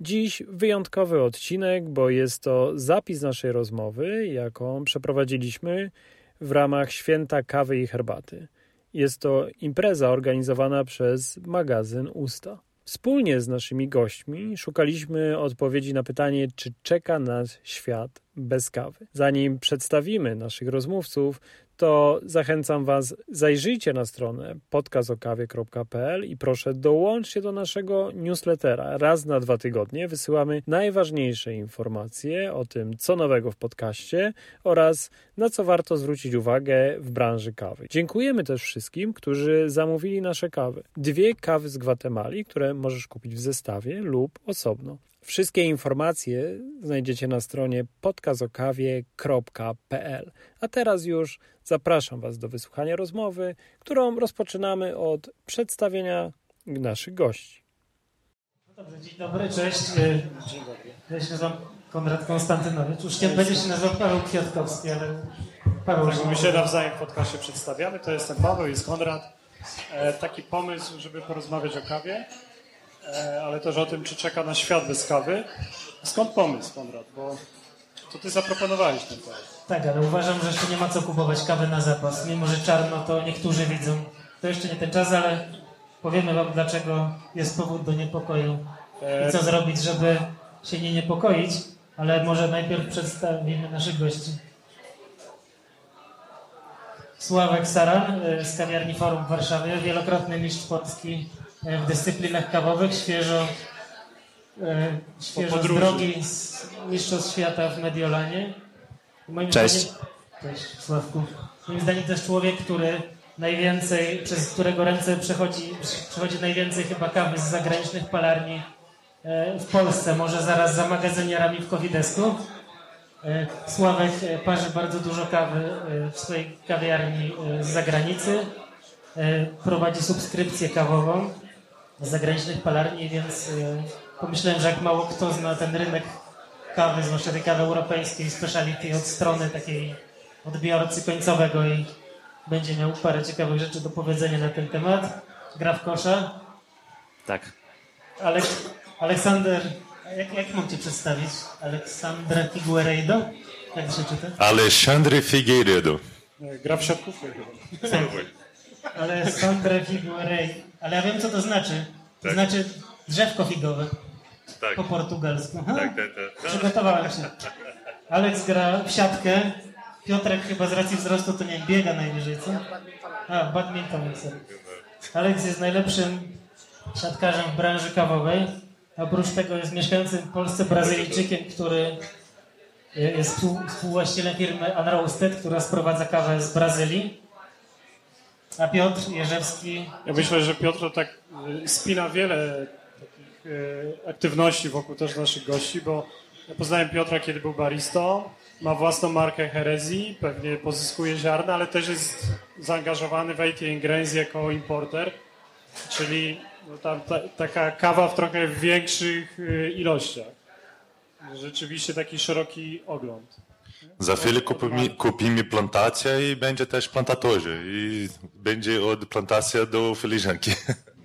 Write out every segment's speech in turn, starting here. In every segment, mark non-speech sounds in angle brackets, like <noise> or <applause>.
Dziś wyjątkowy odcinek, bo jest to zapis naszej rozmowy, jaką przeprowadziliśmy w ramach Święta Kawy i Herbaty. Jest to impreza organizowana przez magazyn Usta. Wspólnie z naszymi gośćmi szukaliśmy odpowiedzi na pytanie, czy czeka nas świat bez kawy. Zanim przedstawimy naszych rozmówców, to zachęcam Was, zajrzyjcie na stronę podcastokawie.pl i proszę dołączcie do naszego newslettera. Raz na dwa tygodnie wysyłamy najważniejsze informacje o tym, co nowego w podcaście oraz na co warto zwrócić uwagę w branży kawy. Dziękujemy też wszystkim, którzy zamówili nasze kawy. Dwie kawy z Gwatemali, które możesz kupić w zestawie lub osobno. Wszystkie informacje znajdziecie na stronie podcastokawie.pl. A teraz już zapraszam Was do wysłuchania rozmowy, którą rozpoczynamy od przedstawienia naszych gości. No dobrze, dzień dobry, cześć. Dzień dobry. Ja się nazywam Konrad Konstantynowicz. Już nie będzie się nazywał Paweł Kwiatkowski, ale Paweł... Tak, my się nawzajem w podcastie przedstawiamy. To jestem Paweł, jest Konrad. E, taki pomysł, żeby porozmawiać o kawie E, ale też o tym, czy czeka na świat bez kawy. Skąd pomysł, Konrad? Bo to ty zaproponowałeś ten temat. Tak, ale uważam, że jeszcze nie ma co kupować kawy na zapas. Mimo, że czarno to niektórzy widzą. To jeszcze nie ten czas, ale powiemy wam, dlaczego jest powód do niepokoju i co e, zrobić, żeby się nie niepokoić. Ale może najpierw przedstawimy naszych gości. Sławek Saran e, z kawiarni Forum w Warszawie, wielokrotny mistrz Polski E, w dyscyplinach kawowych, świeżo, e, świeżo z drogi z Mistrzostw Świata w Mediolanie. Moim Cześć. Zdaniem, Cześć, Sławku. Moim zdaniem jest człowiek, który najwięcej, przez którego ręce przechodzi, przechodzi najwięcej chyba kawy z zagranicznych palarni e, w Polsce, może zaraz za magazyniarami w Kowidesku. Sławek parzy bardzo dużo kawy w swojej kawiarni z zagranicy. Prowadzi subskrypcję kawową zagranicznych palarni, więc y, pomyślałem, że jak mało kto zna ten rynek kawy, zwłaszcza tej kawy europejskiej, speciality od strony takiej odbiorcy końcowego i będzie miał parę ciekawych rzeczy do powiedzenia na ten temat. Gra w kosza. Tak. Alek Aleksander, jak, jak mam cię przedstawić? Aleksandra Figueiredo? Jak się czyta? Alexandre Figueiredo. Gra w siatkówkę chyba. Alessandra Figueiredo. Ale ja wiem, co to znaczy. To tak. znaczy drzewko figowe. Tak. Po portugalsku. Tak, tak, tak. Przygotowałem się. Aleks gra w siatkę. Piotrek chyba z racji wzrostu to nie biega najwyżej, co? A, badminton. Aleks jest najlepszym siatkarzem w branży kawowej. Oprócz tego jest mieszkającym w Polsce Brazylijczykiem, który jest współwłaścicielem firmy Unroasted, która sprowadza kawę z Brazylii. A Piotr Jerzewski? Ja myślę, że Piotr tak y, spina wiele takich y, aktywności wokół też naszych gości, bo ja poznałem Piotra, kiedy był baristą, ma własną markę herezji, pewnie pozyskuje ziarna, ale też jest zaangażowany w IT Ingredients jako importer, czyli no, ta, ta, taka kawa w trochę większych y, ilościach. Rzeczywiście taki szeroki ogląd. Za chwilę kupimy, kupimy plantację i będzie też plantatorzy. I będzie od plantacja do filiżanki.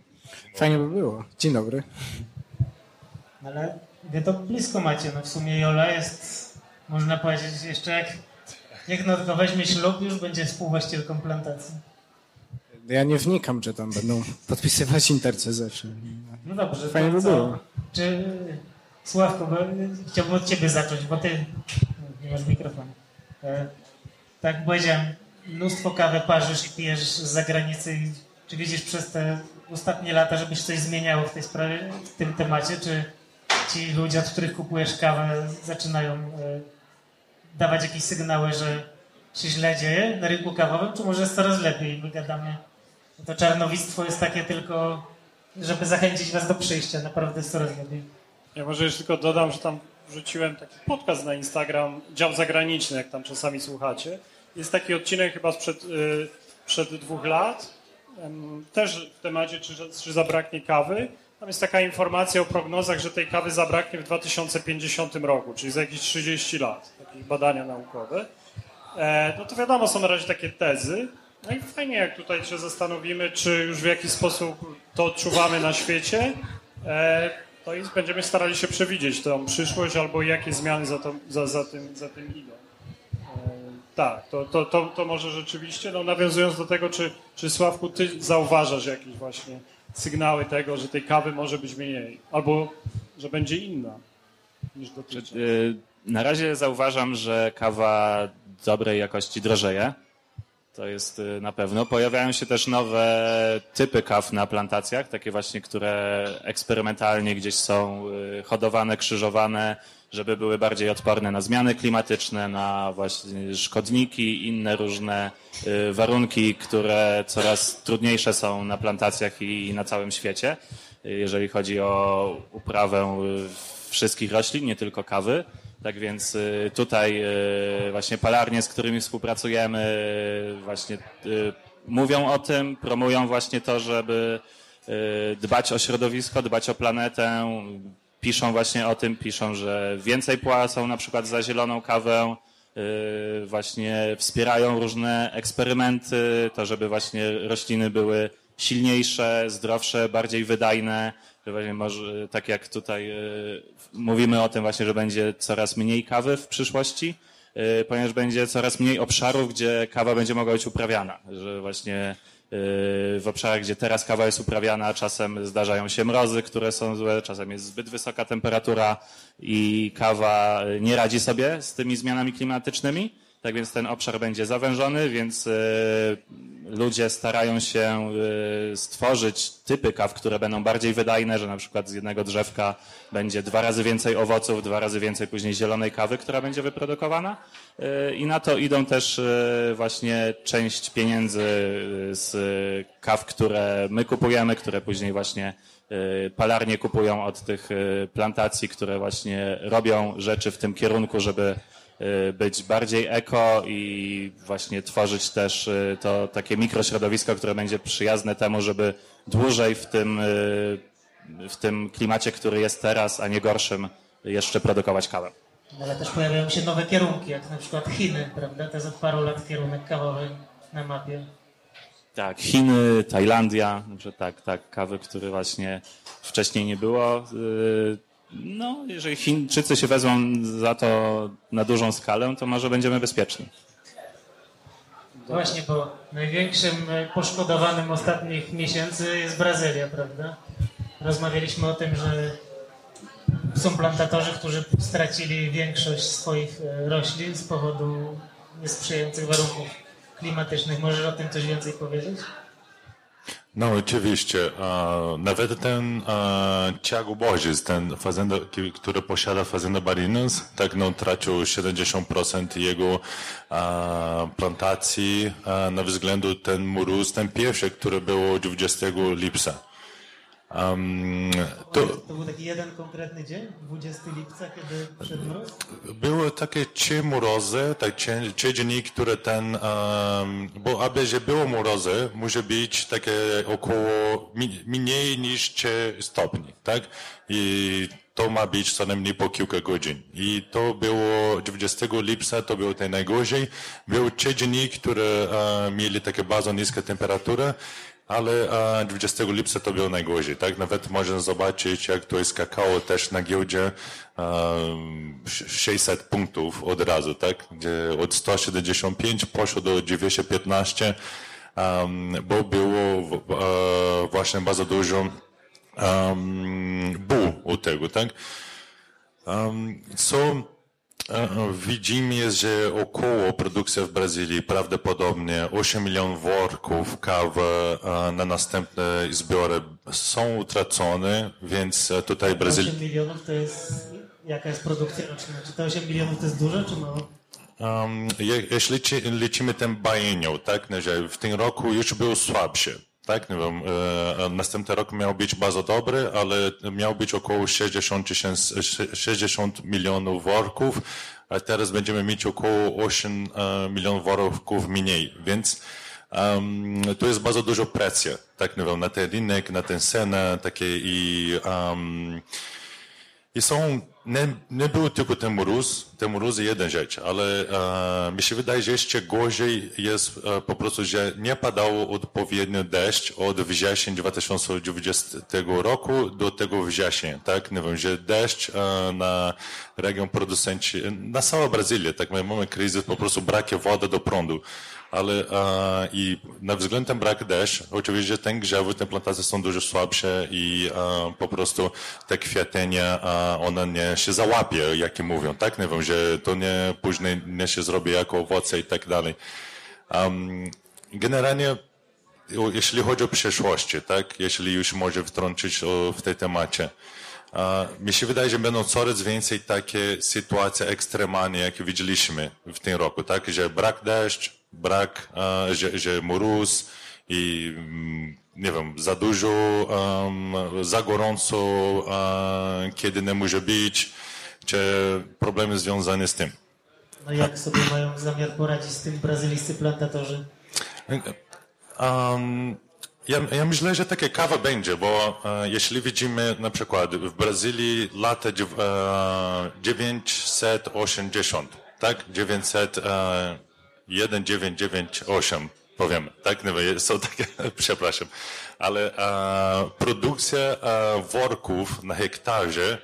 <laughs> Fajnie by było. Dzień dobry. Ale wy to blisko macie. No w sumie Jola jest, można powiedzieć, jeszcze jak, jak no to weźmie ślub, już będzie współwłaścicielką plantacji. Ja nie wnikam, czy tam będą podpisywać intercezę. No dobrze. Fajnie by było. Czy Sławko, bo chciałbym od ciebie zacząć, bo ty masz mikrofon. E, tak jak powiedziałem, mnóstwo kawy parzysz i pijesz z zagranicy. Czy widzisz przez te ostatnie lata, żeby się coś zmieniało w tej sprawie, w tym temacie? Czy ci ludzie, od których kupujesz kawę, zaczynają e, dawać jakieś sygnały, że się źle dzieje na rynku kawowym, czy może jest coraz lepiej? My gadamy, to czarnowictwo jest takie tylko, żeby zachęcić was do przyjścia. Naprawdę jest coraz lepiej. Ja może jeszcze tylko dodam, że tam wrzuciłem taki podcast na Instagram, dział zagraniczny, jak tam czasami słuchacie. Jest taki odcinek chyba sprzed, yy, przed dwóch lat, też w temacie, czy, czy zabraknie kawy. Tam jest taka informacja o prognozach, że tej kawy zabraknie w 2050 roku, czyli za jakieś 30 lat, takie badania naukowe. E, no to wiadomo, są na razie takie tezy. No i fajnie, jak tutaj się zastanowimy, czy już w jakiś sposób to odczuwamy na świecie. E, To jest, będziemy starali się przewidzieć tą przyszłość albo jakie zmiany za, to, za, za, tym, za tym idą. E, tak, to, to, to, to może rzeczywiście, no nawiązując do tego, czy, czy Sławku, ty zauważasz jakieś właśnie sygnały tego, że tej kawy może być mniej, albo że będzie inna niż dotychczas? Y, na razie zauważam, że kawa dobrej jakości drożeje. To jest y, na pewno. Pojawiają się też nowe typy kaw na plantacjach, takie właśnie, które eksperymentalnie gdzieś są y, hodowane, krzyżowane, żeby były bardziej odporne na zmiany klimatyczne, na właśnie szkodniki, inne różne y, warunki, które coraz trudniejsze są na plantacjach i na całym świecie, jeżeli chodzi o uprawę wszystkich roślin, nie tylko kawy. Tak więc y, tutaj y, właśnie palarnie, z którymi współpracujemy, y, właśnie mówią o tym, promują właśnie to, żeby dbać o środowisko, dbać o planetę. Piszą właśnie o tym, piszą, że więcej płacą na przykład za zieloną kawę, właśnie wspierają różne eksperymenty, to żeby właśnie rośliny były silniejsze, zdrowsze, bardziej wydajne, że właśnie może, tak jak tutaj y, mówimy o tym właśnie, że będzie coraz mniej kawy w przyszłości, y, ponieważ będzie coraz mniej obszarów, gdzie kawa będzie mogła być uprawiana, że właśnie y, w obszarach, gdzie teraz kawa jest uprawiana, czasem zdarzają się mrozy, które są złe, czasem jest zbyt wysoka temperatura i kawa nie radzi sobie z tymi zmianami klimatycznymi. Tak więc ten obszar będzie zawężony, więc y, ludzie starają się y, stworzyć typy kaw, które będą bardziej wydajne, że na przykład z jednego drzewka będzie dwa razy więcej owoców, dwa razy więcej później zielonej kawy, która będzie wyprodukowana. Y, I na to idą też właśnie część pieniędzy z kaw, które my kupujemy, które później właśnie palarnie kupują od tych plantacji, które właśnie robią rzeczy w tym kierunku, żeby być bardziej eko i właśnie tworzyć też y, to takie mikrośrodowisko, które będzie przyjazne temu, żeby dłużej w tym, y, w tym klimacie, który jest teraz, a nie gorszym, jeszcze produkować kawę. Ale też pojawiają się nowe kierunki, jak na przykład Chiny, prawda? To jest od paru lat kierunek kawowy na mapie. Tak, Chiny, Tajlandia, tak, tak, kawy, które właśnie wcześniej nie było. No, jeżeli Chińczycy się wezmą za to na dużą skalę, to może będziemy bezpieczni. Właśnie, bo największym poszkodowanym ostatnich miesięcy jest Brazylia, prawda? Rozmawialiśmy o tym, że są plantatorzy, którzy stracili większość swoich e, roślin z powodu niesprzyjających warunków klimatycznych. Możesz o tym coś więcej powiedzieć? No, oczywiście. Nawet ten Thiago Borges, ten fazenda, który posiada Fazenda Barinas, tak no, tracił 70% jego plantacji na względu ten mróz, ten pierwszy, który był 20 lipca. Um, to, to, był taki jeden konkretny dzień, 20 lipca, kiedy przed mróz? Były takie trzy mrozy, tak, trzy dni, które ten, um, bo aby że było mrozy, musi być takie około mniej niż 3 stopni, tak? I to ma być co najmniej po kilka godzin. I to było 20 lipca, to było ten najgorzej. Były trzy dni, które uh, mieli takie bardzo niskie temperatury ale 20 lipca to było najgorzej, tak? Nawet można zobaczyć, jak to jest kakao też na giełdzie 600 punktów od razu, tak? Gdzie od 175 poszło do 915, bo było właśnie bardzo dużo buł u tego, tak? Co Widzimy, że około produkcja w Brazylii prawdopodobnie 8 milionów worków kawy na następne zbiory są utracone, więc tutaj Brazylia... 8 milionów to jest... Jaka jest produkcja roczna? Czy to 8 milionów to jest dużo, czy mało? Um, jeśli lecimy ten biennial, tak, że w tym roku już był słabszy tak? Nie wiem, e, następny rok miał być bardzo dobry, ale miał być około 60, 60 milionów worków, a teraz będziemy mieć około 8 e, milionów worków mniej, więc um, tu jest bardzo dużo presji, tak? Nie wiem, na ten rynek, na tę cenę, takie i, um, i są nie, nie był tylko ten mróz, ten mróz jest jedna rzecz, ale e, mi się wydaje, że jeszcze gorzej jest e, po prostu, że nie padało odpowiednio deszcz od września 2020 roku do tego września, tak? Nie wiem, że deszcz e, na region producenci, na całą Brazylię, tak? My mamy kryzys, po prostu brak wody do prądu ale e, i na względ ten brak deszcz, oczywiście ten grzewy, te plantacje są dużo słabsze i e, po prostu te kwiaty e, one nie się załapie, jak mówią, tak? Nie wiem, że to nie później nie się zrobi jako owoce i tak dalej. Um, generalnie jeśli chodzi o przyszłość, tak? Jeśli już może wtrącić o, w tej temacie. Mi się wydaje, że będą coraz więcej takie sytuacje ekstremalne, jakie widzieliśmy w tym roku, tak? Że brak deszcz, brak, że, że mróz i mm, nie wiem, za dużo, za gorąco, kiedy nie może być, czy problemy związane z tym. No jak sobie mają zamiar poradzić z tym brazylijscy plantatorzy? Um, ja, ja, myślę, że takie kawa będzie, bo e, jeśli widzimy na przykład w Brazylii lata e, 980, tak? 900, e, 1998 powiemy, tak? Nie, są <laughs> takie, przepraszam, ale e, produkcja e, worków na hektarze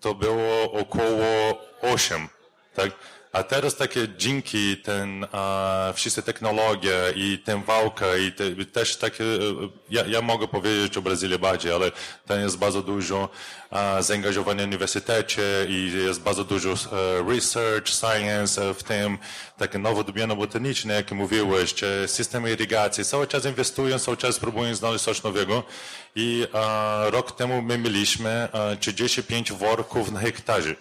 to było około 8, tak? A teraz takie dzięki ten, a, wszystkie technologie i ten wałka i te, też takie, ja, ja mogę powiedzieć o Brazylii bardziej, ale tam jest bardzo dużo a, zaangażowania w uniwersytecie i jest bardzo dużo a, e, research, science w tym, takie nowe domieny botaniczne, jak mówiłeś, czy systemy irygacji, cały czas inwestują, cały czas próbują znaleźć coś nowego i a, rok temu my mieliśmy a, 35 worków na hektarze.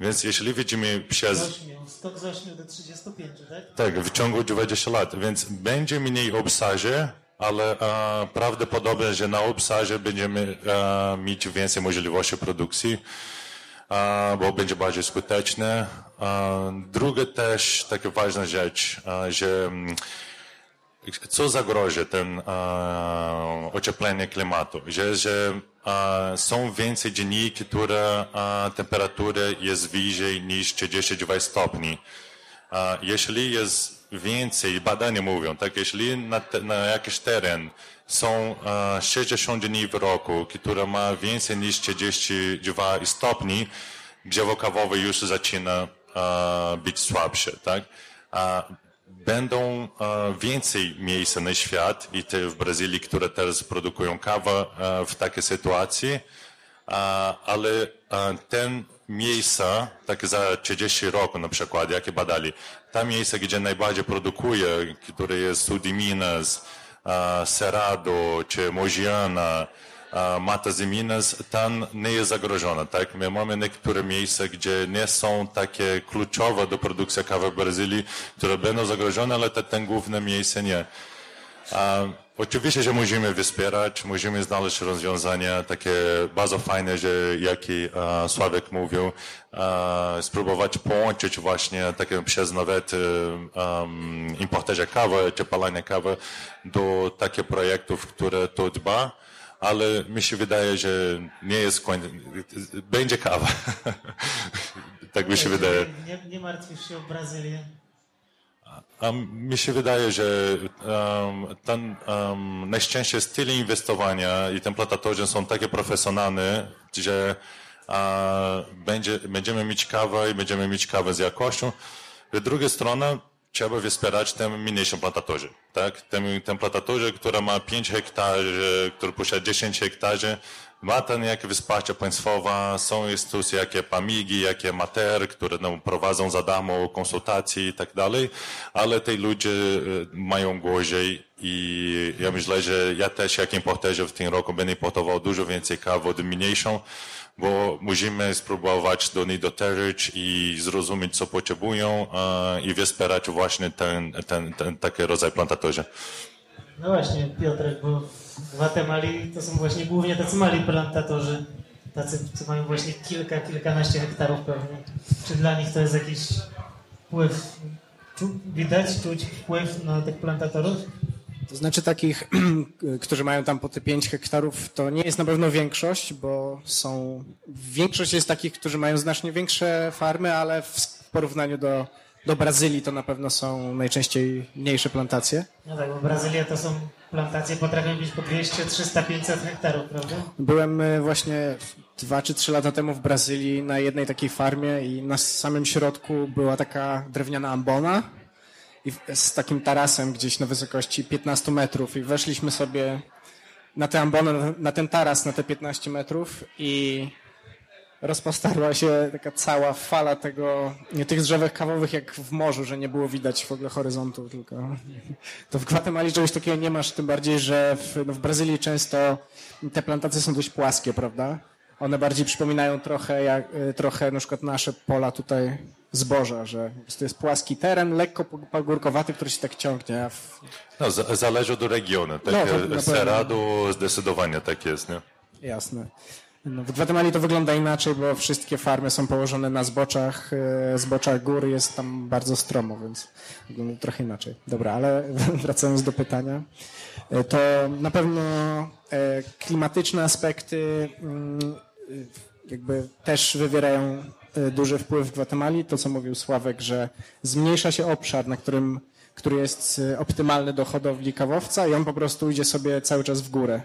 Więc jeśli widzimy przez... Stok wzrośnie do 35, tak? Tak, w ciągu 20 lat, więc będzie mniej obsadzie, ale e, prawdopodobnie, że na obsadzie będziemy e, mieć więcej możliwości produkcji, e, bo będzie bardziej skuteczne. E, druga też taka ważna rzecz, e, że mm, co zagroża ten e, ocieplenie klimatu, że, że są więcej dzienniki, które temperatura jest wyżej niż 32 stopni. Jeśli jest więcej, badania mówią, tak, jeśli na, te, na jakiś teren są 60 dni w roku, które ma więcej niż 32 stopni, drzewo kawowe już zaczyna być słabsze, tak? Będą e, więcej miejsc na świat i te w Brazylii, które teraz produkują kawę e, w takiej sytuacji, e, ale ten miejsca, takie za 30 roku na przykład, jakie badali, ta miejsca, gdzie najbardziej produkuje, które jest Sudiminas, Cerrado czy Mogiana, Mata Zeminas, tam nie jest zagrożona. Tak? My mamy niektóre miejsca, gdzie nie są takie kluczowe do produkcji kawy w Brazylii, które będą zagrożone, ale te, ten główne miejsce nie. A, oczywiście, że musimy wspierać, musimy znaleźć rozwiązania takie bardzo fajne, że jaki a, Sławek mówił, a, spróbować połączyć właśnie takie przez nawet um, importerze kawy czy palenie kawy do takich projektów, które to dba ale mi się wydaje, że nie jest koń... Będzie kawa. <laughs> tak mi się wydaje. Nie, nie martwisz się o Brazylię? A mi się wydaje, że um, ten um, najszczęście jest tyle inwestowania i templatorzy są takie profesjonalne, że będzie, będziemy mieć kawę i będziemy mieć kawę z jakością. Z drugiej strony trzeba wspierać tę mniejszą plantatorzy, tak? Tę, tę plantatorzy, która ma 5 hektarzy, która posiada 10 hektarzy, ma ten jakie wsparcie państwowe, są instytucje jakie PAMIGI, jakie MATER, które nam prowadzą za darmo konsultacje i tak dalej, ale te ludzie y, mają gorzej i ja myślę, że ja też jak importerze w tym roku będę importował dużo więcej kawy od mniejszą, bo musimy spróbować do nich dotrzeć i zrozumieć, co potrzebują i wspierać właśnie ten, ten, ten taki rodzaj plantatorzy. No właśnie, Piotrek, bo w Gwatemali to są właśnie głównie tacy mali plantatorzy, tacy, co mają właśnie kilka, kilkanaście hektarów pewnie. Czy dla nich to jest jakiś wpływ, widać, czuć wpływ na tych plantatorów? To znaczy takich, <clears throat> którzy mają tam po te 5 hektarów, to nie jest na pewno większość, bo są, większość jest takich, którzy mają znacznie większe farmy, ale w porównaniu do, do Brazylii to na pewno są najczęściej mniejsze plantacje. No tak, bo Brazylia to są plantacje, potrafią być po 200, 300, 500 hektarów, prawda? Byłem y, właśnie dwa czy trzy lata temu w Brazylii na jednej takiej farmie i na samym środku była taka drewniana ambona i z takim tarasem gdzieś na wysokości 15 metrów i weszliśmy sobie na tę ambonę, na ten taras na te 15 metrów i rozpostarła się taka cała fala tego, nie tych drzewek kawowych jak w morzu, że nie było widać w ogóle horyzontu, tylko to w Gwatemali czegoś takiego nie masz, tym bardziej, że w, no w Brazylii często te plantacje są dość płaskie, prawda? One bardziej przypominają trochę, jak, e, trochę na przykład nasze pola tutaj zboża, że to jest płaski teren, lekko pagórkowaty, który się tak ciągnie. W... No, zależy od regionu. Tak, no, Cerrado zdecydowanie tak jest, nie? Jasne. No, w Gwatemali to wygląda inaczej, bo wszystkie farmy są położone na zboczach, e, zboczach gór, jest tam bardzo stromo, więc wygląda trochę inaczej. Dobra, ale <laughs> wracając do pytania, e, to na pewno klimatyczne aspekty mm, jakby też wywierają duży wpływ w Gwatemali. To, co mówił Sławek, że zmniejsza się obszar, na którym, który jest optymalny do hodowli kawowca i on po prostu idzie sobie cały czas w górę.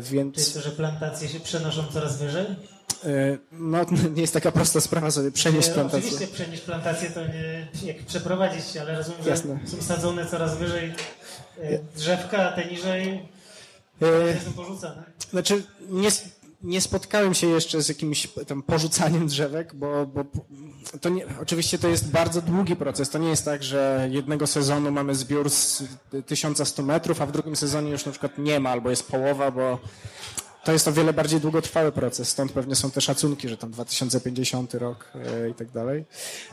Więc... Jest to, że plantacje się przenoszą coraz wyżej? No, <laughs> nie jest taka prosta sprawa sobie przenieść plantację. Oczywiście przenieść plantację to nie jak przeprowadzić się, ale rozumiem, że Jasne. są sadzone coraz wyżej drzewka, a te niżej są porzucane. Znaczy, nie, nie spotkałem się jeszcze z jakimś tam porzucaniem drzewek, bo, bo to nie, oczywiście to jest bardzo długi proces. To nie jest tak, że jednego sezonu mamy zbiór z 1100 metrów, a w drugim sezonie już na przykład nie ma albo jest połowa, bo to jest o wiele bardziej długotrwały proces, stąd pewnie są te szacunki, że tam 2050 rok e, i tak dalej.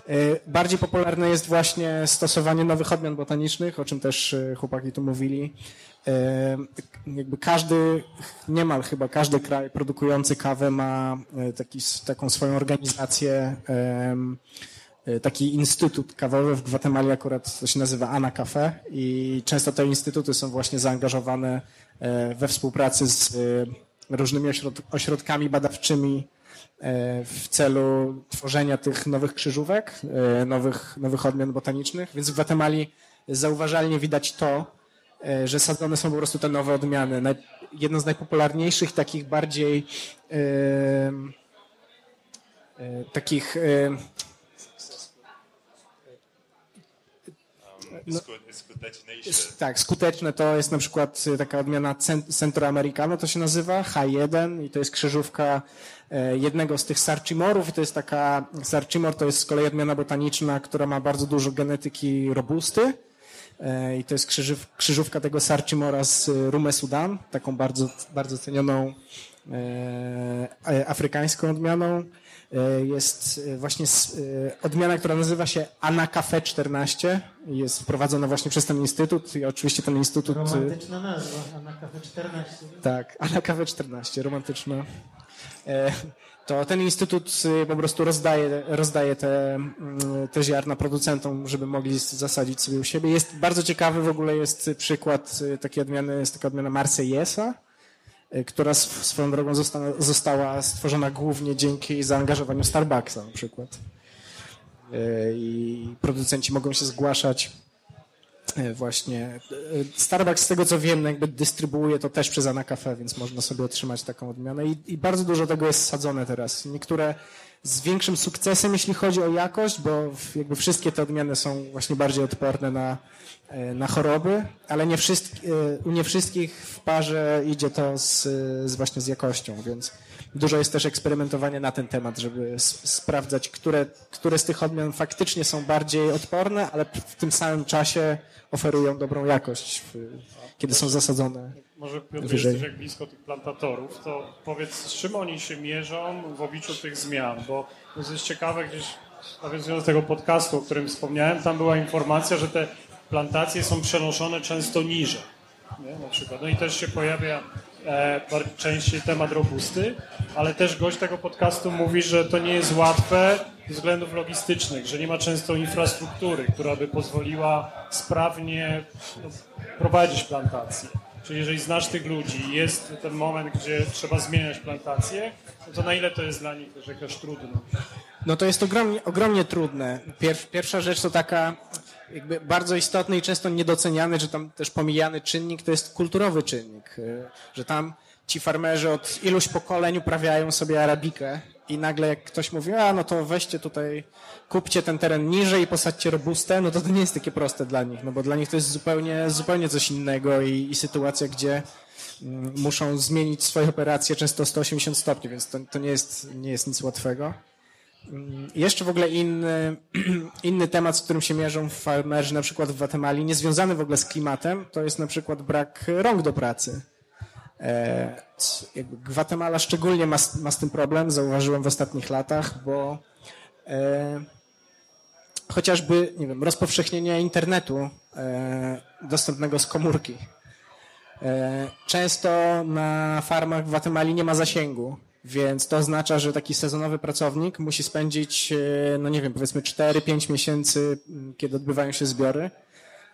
E, bardziej popularne jest właśnie stosowanie nowych odmian botanicznych, o czym też e, chłopaki tu mówili. Jakby każdy, niemal chyba każdy kraj produkujący kawę ma taki, taką swoją organizację, taki instytut kawowy w Gwatemali akurat to się nazywa Ana Cafe i często te instytuty są właśnie zaangażowane we współpracy z różnymi ośrod ośrodkami badawczymi e, w celu tworzenia tych nowych krzyżówek, e, nowych, nowych odmian botanicznych. Więc w Gwatemali zauważalnie widać to, e, że sadzone są po prostu te nowe odmiany. Jedno z najpopularniejszych, takich bardziej takich no, skuteczniejsze. Tak, skuteczne to jest na przykład y, taka odmiana Centroamericano, to się nazywa, H1 i to jest krzyżówka e, jednego z tych sarchimorów i to jest taka, sarchimor to jest z kolei odmiana botaniczna, która ma bardzo dużo genetyki robusty e, i to jest krzyżówka tego sarchimora z Rume Sudan, taką bardzo, bardzo cenioną e, afrykańską odmianą. E, jest e, właśnie e, odmiana, która nazywa się Anacafe 14. Jest wprowadzona właśnie przez ten instytut i oczywiście ten instytut... Romantyczna nazwa, Anacafe 14. Tak, <laughs> Anacafe 14, romantyczna. To ten instytut po prostu rozdaje, rozdaje te, mm, te ziarna producentom, żeby mogli zasadzić sobie u siebie. Jest bardzo ciekawy w ogóle jest przykład takiej odmiany, jest taka odmiana Marseillaisa, E, która swoją drogą została, została stworzona głównie dzięki zaangażowaniu Starbucksa na przykład. E, I producenci mogą się zgłaszać e, właśnie. Starbucks, z tego co wiem, jakby dystrybuuje to też przez Anacafe, więc można sobie otrzymać taką odmianę I, i bardzo dużo tego jest sadzone teraz. Niektóre z większym sukcesem, jeśli chodzi o jakość, bo jakby wszystkie te odmiany są właśnie bardziej odporne na, e, na choroby, ale nie wszystkie, u nie wszystkich w parze idzie to z, z właśnie z jakością, więc dużo jest też eksperymentowania na ten temat, żeby sprawdzać, które, które z tych odmian faktycznie są bardziej odporne, ale w tym samym czasie oferują dobrą jakość, kiedy są zasadzone. Może Piotr, wyżej. jesteś jak blisko tych plantatorów, to powiedz, z czym oni się mierzą w obliczu tych zmian, bo to jest ciekawe gdzieś, nawiązując do tego podcastu, o którym wspomniałem, tam była informacja, że te plantacje są przenoszone często niżej, nie? na przykład. No i też się pojawia e, częściej temat robusty, ale też gość tego podcastu mówi, że to nie jest łatwe ze względów logistycznych, że nie ma często infrastruktury, która by pozwoliła sprawnie no, prowadzić plantacje. Czyli jeżeli znasz tych ludzi jest ten moment, gdzie trzeba zmieniać plantację, no to na ile to jest dla nich też jakaś trudne? No to jest ogromnie, ogromnie trudne. pierwsza rzecz to taka jakby bardzo istotny i często niedoceniany, że tam też pomijany czynnik to jest kulturowy czynnik, y, że tam ci farmerzy od iluś pokoleń uprawiają sobie arabikę i nagle jak ktoś mówi, a no to weźcie tutaj, kupcie ten teren niżej i posadźcie robustę, no to to nie jest takie proste dla nich, no bo dla nich to jest zupełnie, zupełnie coś innego i, i sytuacja, gdzie mm, muszą zmienić swoje operacje często 180 stopni, więc to, to nie, jest, nie jest nic łatwego. Mm, jeszcze w ogóle inny, <clears throat> inny temat, z którym się mierzą farmerzy na przykład w Gwatemali, niezwiązany w ogóle z klimatem, to jest na przykład brak rąk do pracy. E, Gwatemala szczególnie ma, ma z tym problem, zauważyłem w ostatnich latach, bo e, chociażby, nie wiem, rozpowszechnienie internetu e, dostępnego z komórki. E, często na farmach w Gwatemali nie ma zasięgu, więc to oznacza, że taki sezonowy pracownik musi spędzić, e, no nie wiem, powiedzmy 4-5 miesięcy, kiedy odbywają się zbiory,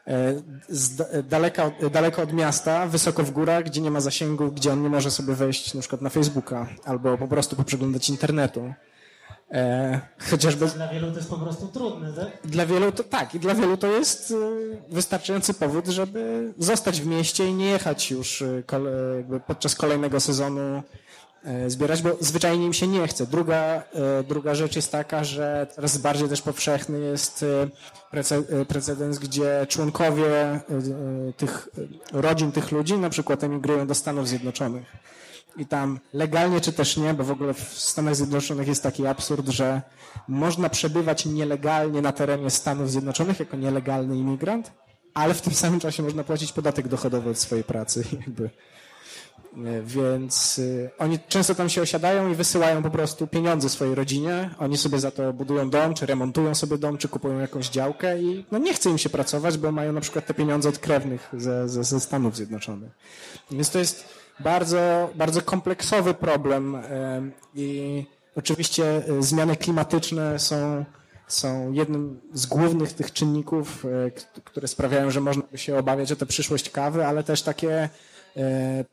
e, daleka, daleko od miasta, wysoko w górach, gdzie nie ma zasięgu, gdzie on nie może sobie wejść na przykład na Facebooka albo po prostu poprzeglądać internetu. E, chociażby... Dla wielu to jest po prostu trudne, tak? Dla wielu to tak, i dla wielu to jest wystarczający powód, żeby zostać w mieście i nie jechać już podczas kolejnego sezonu E, zbierać, bo zwyczajnie im się nie chce. Druga, e, druga rzecz jest taka, że coraz bardziej też powszechny jest e, precedens, gdzie członkowie tych rodzin tych ludzi na przykład emigrują do Stanów Zjednoczonych. I tam legalnie czy też nie, bo w ogóle w Stanach Zjednoczonych jest taki absurd, że można przebywać nielegalnie na terenie Stanów Zjednoczonych jako nielegalny imigrant, ale w tym samym czasie można płacić podatek dochodowy od swojej pracy. <laughs> Jakby E, więc y, oni często tam się osiadają i wysyłają po prostu pieniądze swojej rodzinie. Oni sobie za to budują dom, czy remontują sobie dom, czy kupują jakąś działkę i no nie chce im się pracować, bo mają na przykład te pieniądze od krewnych ze, ze, ze Stanów Zjednoczonych. Więc to jest bardzo, bardzo kompleksowy problem e, i oczywiście e, zmiany klimatyczne są, są jednym z głównych tych czynników, które sprawiają, że można by się obawiać o tę przyszłość kawy, ale też takie E,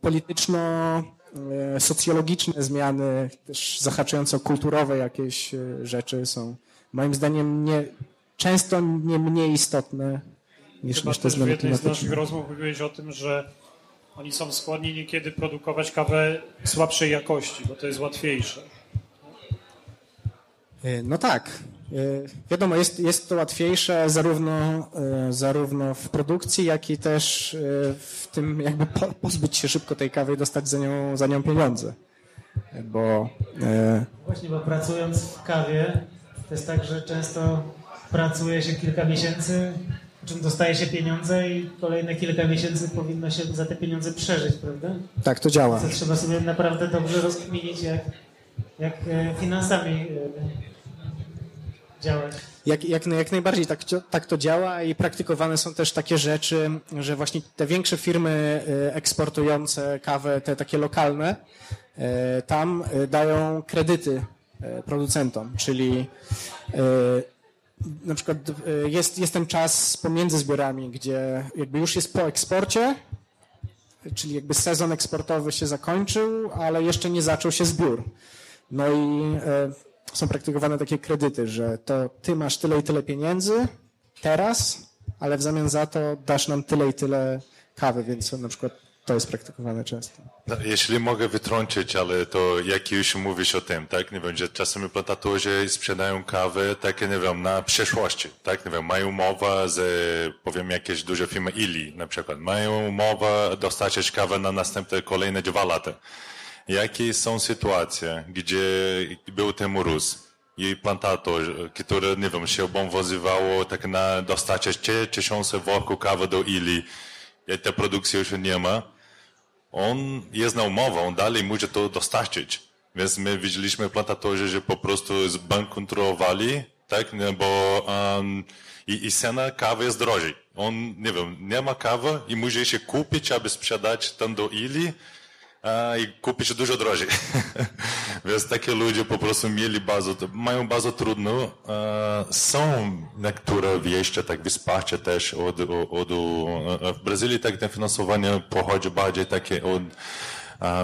polityczno-socjologiczne e, zmiany, też zahaczające o kulturowe jakieś e, rzeczy są moim zdaniem nie, często nie mniej istotne niż, Chyba niż te zmiany klimatyczne. Z naszych rozmów mówiłeś o tym, że oni są skłonni niekiedy produkować kawę słabszej jakości, bo to jest łatwiejsze. No tak. Wiadomo, jest, jest to łatwiejsze zarówno, zarówno w produkcji, jak i też w tym jakby pozbyć się szybko tej kawy i dostać za nią, za nią pieniądze. Bo, e... Właśnie, bo pracując w kawie, to jest tak, że często pracuje się kilka miesięcy, po czym dostaje się pieniądze i kolejne kilka miesięcy powinno się za te pieniądze przeżyć, prawda? Tak, to działa. To trzeba sobie naprawdę dobrze rozkminić, jak, jak e, finansami e, Jak, jak, jak najbardziej tak, tak to działa i praktykowane są też takie rzeczy, że właśnie te większe firmy e, eksportujące kawę, te takie lokalne, e, tam e, dają kredyty producentom, czyli na przykład jest, jest ten czas pomiędzy zbiorami, gdzie jakby już jest po eksporcie, czyli jakby sezon eksportowy się zakończył, ale jeszcze nie zaczął się zbiór. No i są praktykowane takie kredyty, że to ty masz tyle i tyle pieniędzy teraz, ale w zamian za to dasz nam tyle i tyle kawy, więc na przykład to jest praktykowane często. No, jeśli mogę wytrącić, ale to jak już mówisz o tym, tak, nie wiem, że czasami plantatorzy sprzedają kawę, takie, nie wiem, na przyszłości, tak, nie wiem, mają umowę z, powiem, jakieś duże firmy Ili na przykład, mają umowę dostarczyć kawę na następne kolejne dwa lata. Jakie są sytuacje, gdzie był ten mróz? I plantator, który, nie wiem, się obowiązywało tak na dostarczyć tysiące worków kawy do Ili, i tej produkcji już nie ma, on jest na umowę, on dalej może to dostarczyć. Więc my widzieliśmy plantatorzy, że po prostu zbankrutowali, tak, bo um, i, i cena kawy jest drożej. On, nie wiem, nie ma kawy i musi się kupić, aby sprzedać tam do Ili, i kupić dużo drożej. <laughs> Więc takie ludzie po prostu mieli bardzo, mają bardzo trudno. Są niektóre wieści, tak wsparcie też od, od, w Brazylii tak finansowanie pochodzi bardziej takie od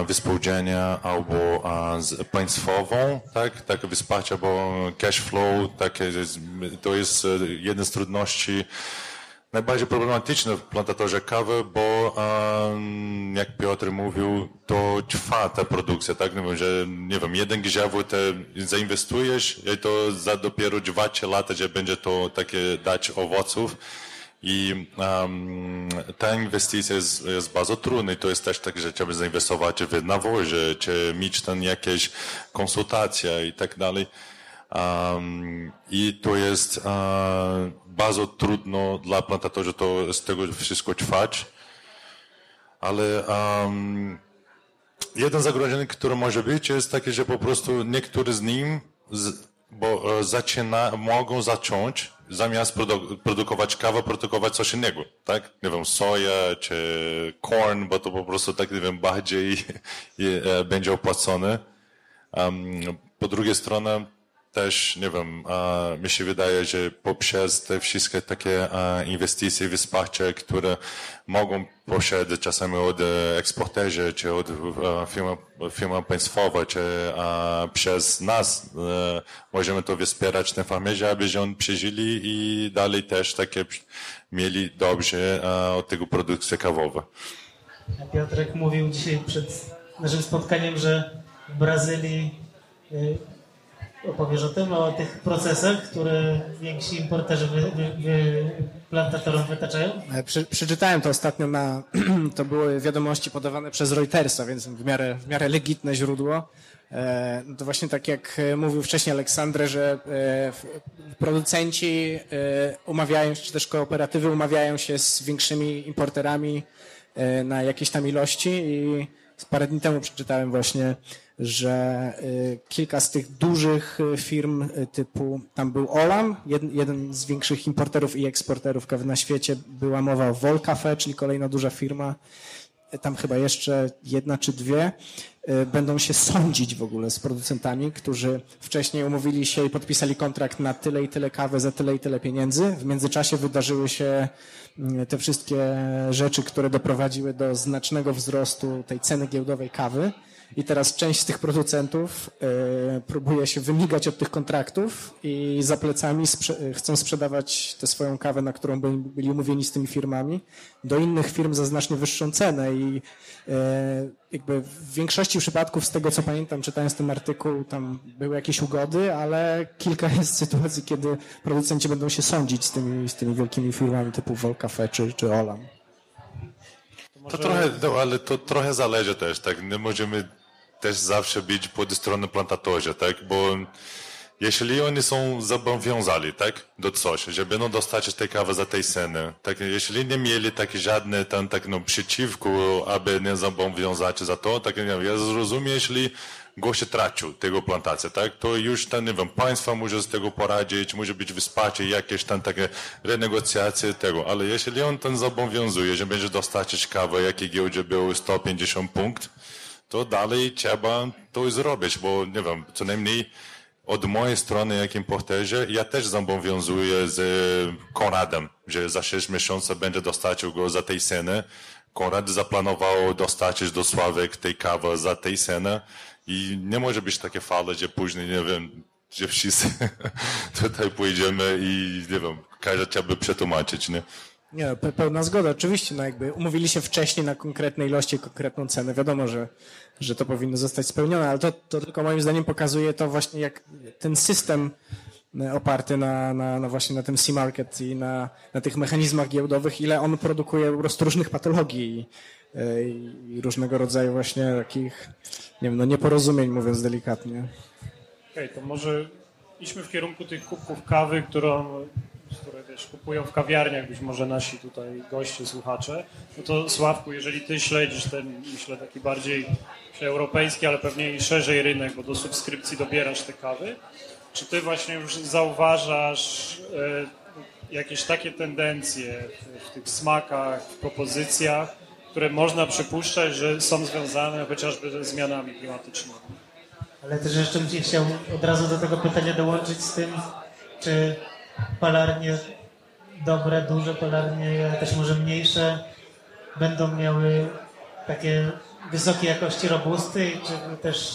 wyspółdzielnia albo z państwową, tak, takie wsparcie, bo cash flow, takie, to jest jedna z trudności najbardziej problematyczne w plantatorze kawy, bo jak Piotr mówił, to trwa ta produkcja, tak? Wiem, że nie wiem, jeden te zainwestujesz i to za dopiero dwa, trzy lata, że będzie to takie dać owoców. I um, ta inwestycja jest, jest bardzo trudna i to jest też tak, że trzeba zainwestować w nawozie, czy mieć tam jakieś konsultacje i tak dalej. Um, I to jest bardzo trudno dla plantatorzy to z tego wszystko trwać. Ale um, jeden zagrożenie, które może być, jest takie, że po prostu niektórzy z nim, z, bo e, zaczyna, mogą zacząć zamiast produ produkować kawę, produkować coś innego, tak? Nie wiem, soja czy corn, bo to po prostu tak, nie wiem, bardziej <laughs> e, będzie opłacone. Um, po drugiej stronie też, nie wiem, mi się wydaje, że poprzez te wszystkie takie inwestycje, wsparcie, które mogą posiadać czasami od e, eksporterzy, czy od firmy, firmy państwowej, czy przez nas e, możemy to wspierać na farmerze, aby oni przeżyli i dalej też takie mieli dobrze od tego produkcji kawowe. Piotrek mówił dzisiaj przed naszym spotkaniem, że w Brazylii e, opowiesz o tym, o tych procesach, które więksi importerzy wy, wy, wy, plantatorom wytaczają? E, przy, przeczytałem to ostatnio na, <clears throat> to były wiadomości podawane przez Reutersa, więc w miarę, w miarę legitne źródło. E, no to właśnie tak jak mówił wcześniej Aleksandrę, że e, producenci umawiają się, czy też kooperatywy umawiają się z większymi importerami na jakieś tam ilości i parę dni temu przeczytałem właśnie że y, kilka z tych dużych y, firm y, typu, tam był Olam, jeden z większych importerów i eksporterów kawy na świecie, była mowa o Volcafe, czyli kolejna duża firma, tam chyba jeszcze jedna czy dwie, będą się sądzić w ogóle z producentami, którzy wcześniej umówili się i podpisali kontrakt na tyle i tyle kawy za tyle i tyle pieniędzy. W międzyczasie wydarzyły się te wszystkie rzeczy, które doprowadziły do znacznego wzrostu tej ceny giełdowej kawy. I teraz część z tych producentów y, próbuje się wymigać od tych kontraktów i za plecami sprze chcą sprzedawać tę swoją kawę, na którą byli, byli umówieni z tymi firmami, do innych firm za znacznie wyższą cenę i y, jakby w większości przypadków, z tego co pamiętam, czytając ten artykuł, tam były jakieś ugody, ale kilka jest sytuacji, kiedy producenci będą się sądzić z tymi, z tymi wielkimi firmami typu Volcafe czy, czy Olam. To trochę, no, ale to trochę zależy też, tak? Nie możemy też zawsze być po stronie plantatorze, tak? Bo jeśli oni są zobowiązani, tak, do coś, że będą dostać tej kawy za tej ceny, tak, jeśli nie mieli takie żadne tam, tak, no, przeciwko, aby nie zobowiązać za to, tak, nie wiem, ja zrozumiem, jeśli goście tracił tego plantację, tak, to już ten, nie wiem, państwo może z tego poradzić, może być wsparcie, jakieś tam takie renegocjacje tego, ale jeśli on ten zobowiązuje, że będzie dostarczyć kawę, jakie giełdzie było 150 punkt, to dalej trzeba to zrobić, bo nie wiem, co najmniej od mojej strony, jak importerze, ja też zobowiązuję z Konradem, że za 6 miesięcy będzie dostarczył go za tej cenę. Konrad zaplanował dostarczyć do Sławek tej kawy za tej cenę i nie może być takie fale, że później, nie wiem, że wszyscy <laughs> tutaj pójdziemy i, nie wiem, każdy trzeba by przetłumaczyć, nie? Nie, pełna zgoda, oczywiście, no jakby umówili się wcześniej na konkretne ilości, konkretną cenę. Wiadomo, że, że to powinno zostać spełnione, ale to, to tylko moim zdaniem pokazuje to właśnie, jak ten system e, oparty na, na, na właśnie na tym C-market i na, na tych mechanizmach giełdowych, ile on produkuje po prostu różnych patologii i, różnego rodzaju właśnie takich, nie wiem, no nieporozumień, mówiąc delikatnie. Okej, okay, to może idźmy w kierunku tych kubków kawy, którą które wiesz, kupują w kawiarniach, być może nasi tutaj goście, słuchacze, no to Sławku, jeżeli ty śledzisz ten, myślę, taki bardziej europejski, ale pewnie i szerzej rynek, bo do subskrypcji dobierasz te kawy, czy ty właśnie już zauważasz e, jakieś takie tendencje w, w tych smakach, w propozycjach, które można przypuszczać, że są związane chociażby ze zmianami klimatycznymi. Ale też jeszcze bym chciał od razu do tego pytania dołączyć z tym, czy palarnie dobre, duże palarnie, ale też może mniejsze, będą miały takie wysokiej jakości robusty i czy też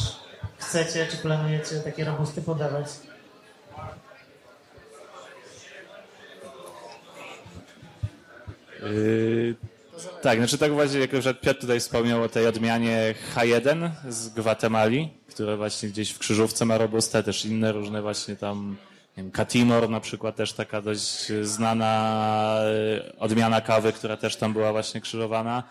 chcecie, czy planujecie takie robusty podawać? Yy, tak, znaczy tak właśnie, jak już Piotr tutaj wspomniał o tej odmianie H1 z Gwatemali, która właśnie gdzieś w krzyżówce ma robustę, też inne różne właśnie tam, nie wiem, Katimor na przykład też taka dość znana yy, odmiana kawy, która też tam była właśnie krzyżowana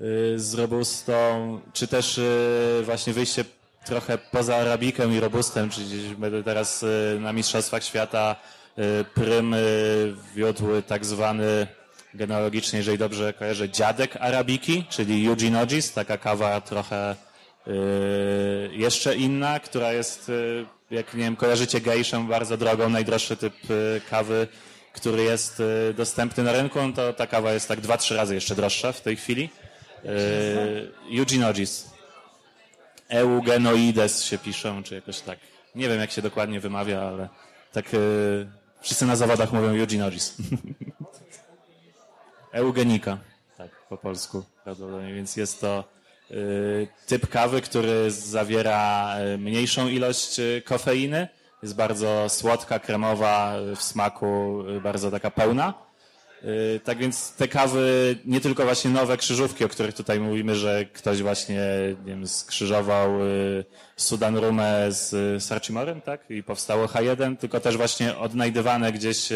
yy, z robustą, czy też yy, właśnie wyjście trochę poza arabikę i robustem, czyli gdzieś będę teraz na Mistrzostwach Świata Prym wiódł tak zwany genealogicznie, jeżeli dobrze kojarzę, dziadek arabiki, czyli Eugene taka kawa trochę yy, jeszcze inna, która jest, yy, jak nie wiem, kojarzycie gejszę, bardzo drogą, najdroższy typ yy, kawy, który jest dostępny na rynku, no to ta kawa jest tak dwa, trzy razy jeszcze droższa w tej chwili. Eugene. Eugenoides się piszą, czy jakoś tak. Nie wiem, jak się dokładnie wymawia, ale tak wszyscy na zawodach mówią Eugene Ogis. <laughs> Eugenika, tak po polsku prawdopodobnie, więc jest to y, typ kawy, który zawiera y, mniejszą ilość y, kofeiny, jest bardzo słodka, kremowa, w smaku bardzo taka pełna. Tak więc te kawy, nie tylko właśnie nowe krzyżówki, o których tutaj mówimy, że ktoś właśnie nie wiem, skrzyżował Sudan Rumę z Sarchimorem, tak? I powstało H1, tylko też właśnie odnajdywane gdzieś